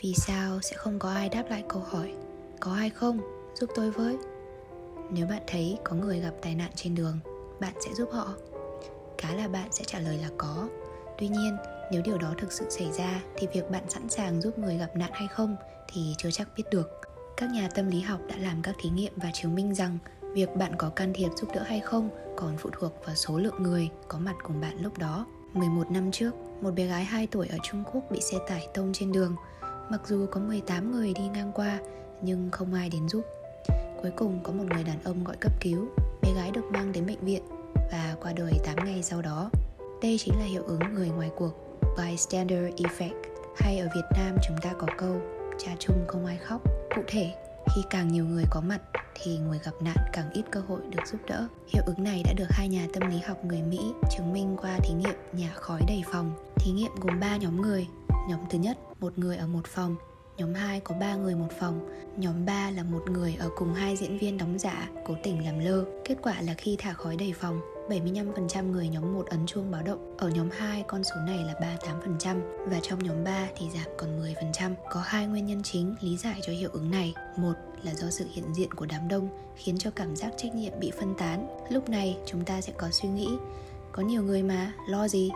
vì sao sẽ không có ai đáp lại câu hỏi có ai không giúp tôi với nếu bạn thấy có người gặp tai nạn trên đường bạn sẽ giúp họ cá là bạn sẽ trả lời là có tuy nhiên nếu điều đó thực sự xảy ra thì việc bạn sẵn sàng giúp người gặp nạn hay không thì chưa chắc biết được các nhà tâm lý học đã làm các thí nghiệm và chứng minh rằng việc bạn có can thiệp giúp đỡ hay không còn phụ thuộc vào số lượng người có mặt cùng bạn lúc đó. 11 năm trước, một bé gái 2 tuổi ở Trung Quốc bị xe tải tông trên đường. Mặc dù có 18 người đi ngang qua, nhưng không ai đến giúp. Cuối cùng có một người đàn ông gọi cấp cứu, bé gái được mang đến bệnh viện và qua đời 8 ngày sau đó. Đây chính là hiệu ứng người ngoài cuộc, bystander effect. Hay ở Việt Nam chúng ta có câu, cha chung không ai khóc. Cụ thể, khi càng nhiều người có mặt thì người gặp nạn càng ít cơ hội được giúp đỡ. Hiệu ứng này đã được hai nhà tâm lý học người Mỹ chứng minh qua thí nghiệm nhà khói đầy phòng. Thí nghiệm gồm 3 nhóm người. Nhóm thứ nhất, một người ở một phòng, Nhóm 2 có 3 người một phòng, nhóm 3 là một người ở cùng hai diễn viên đóng giả, cố tình làm lơ. Kết quả là khi thả khói đầy phòng, 75% người nhóm 1 ấn chuông báo động. Ở nhóm 2 con số này là 38% và trong nhóm 3 thì giảm còn 10%. Có hai nguyên nhân chính lý giải cho hiệu ứng này. Một là do sự hiện diện của đám đông khiến cho cảm giác trách nhiệm bị phân tán. Lúc này chúng ta sẽ có suy nghĩ có nhiều người mà, lo gì?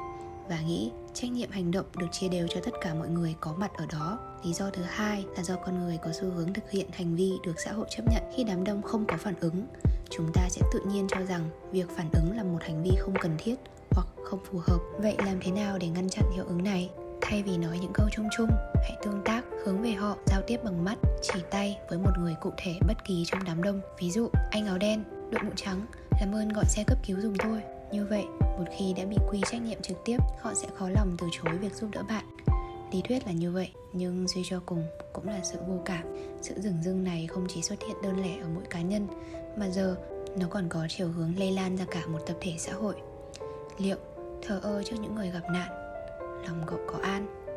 Và nghĩ trách nhiệm hành động được chia đều cho tất cả mọi người có mặt ở đó. Lý do thứ hai là do con người có xu hướng thực hiện hành vi được xã hội chấp nhận khi đám đông không có phản ứng. Chúng ta sẽ tự nhiên cho rằng việc phản ứng là một hành vi không cần thiết hoặc không phù hợp. Vậy làm thế nào để ngăn chặn hiệu ứng này? Thay vì nói những câu chung chung, hãy tương tác, hướng về họ, giao tiếp bằng mắt, chỉ tay với một người cụ thể bất kỳ trong đám đông. Ví dụ, anh áo đen, đội mũ trắng, làm ơn gọi xe cấp cứu dùng tôi. Như vậy, một khi đã bị quy trách nhiệm trực tiếp, họ sẽ khó lòng từ chối việc giúp đỡ bạn. Lý thuyết là như vậy, nhưng suy cho cùng cũng là sự vô cảm. Sự dừng dưng này không chỉ xuất hiện đơn lẻ ở mỗi cá nhân, mà giờ nó còn có chiều hướng lây lan ra cả một tập thể xã hội. Liệu thờ ơ trước những người gặp nạn, lòng cậu có an?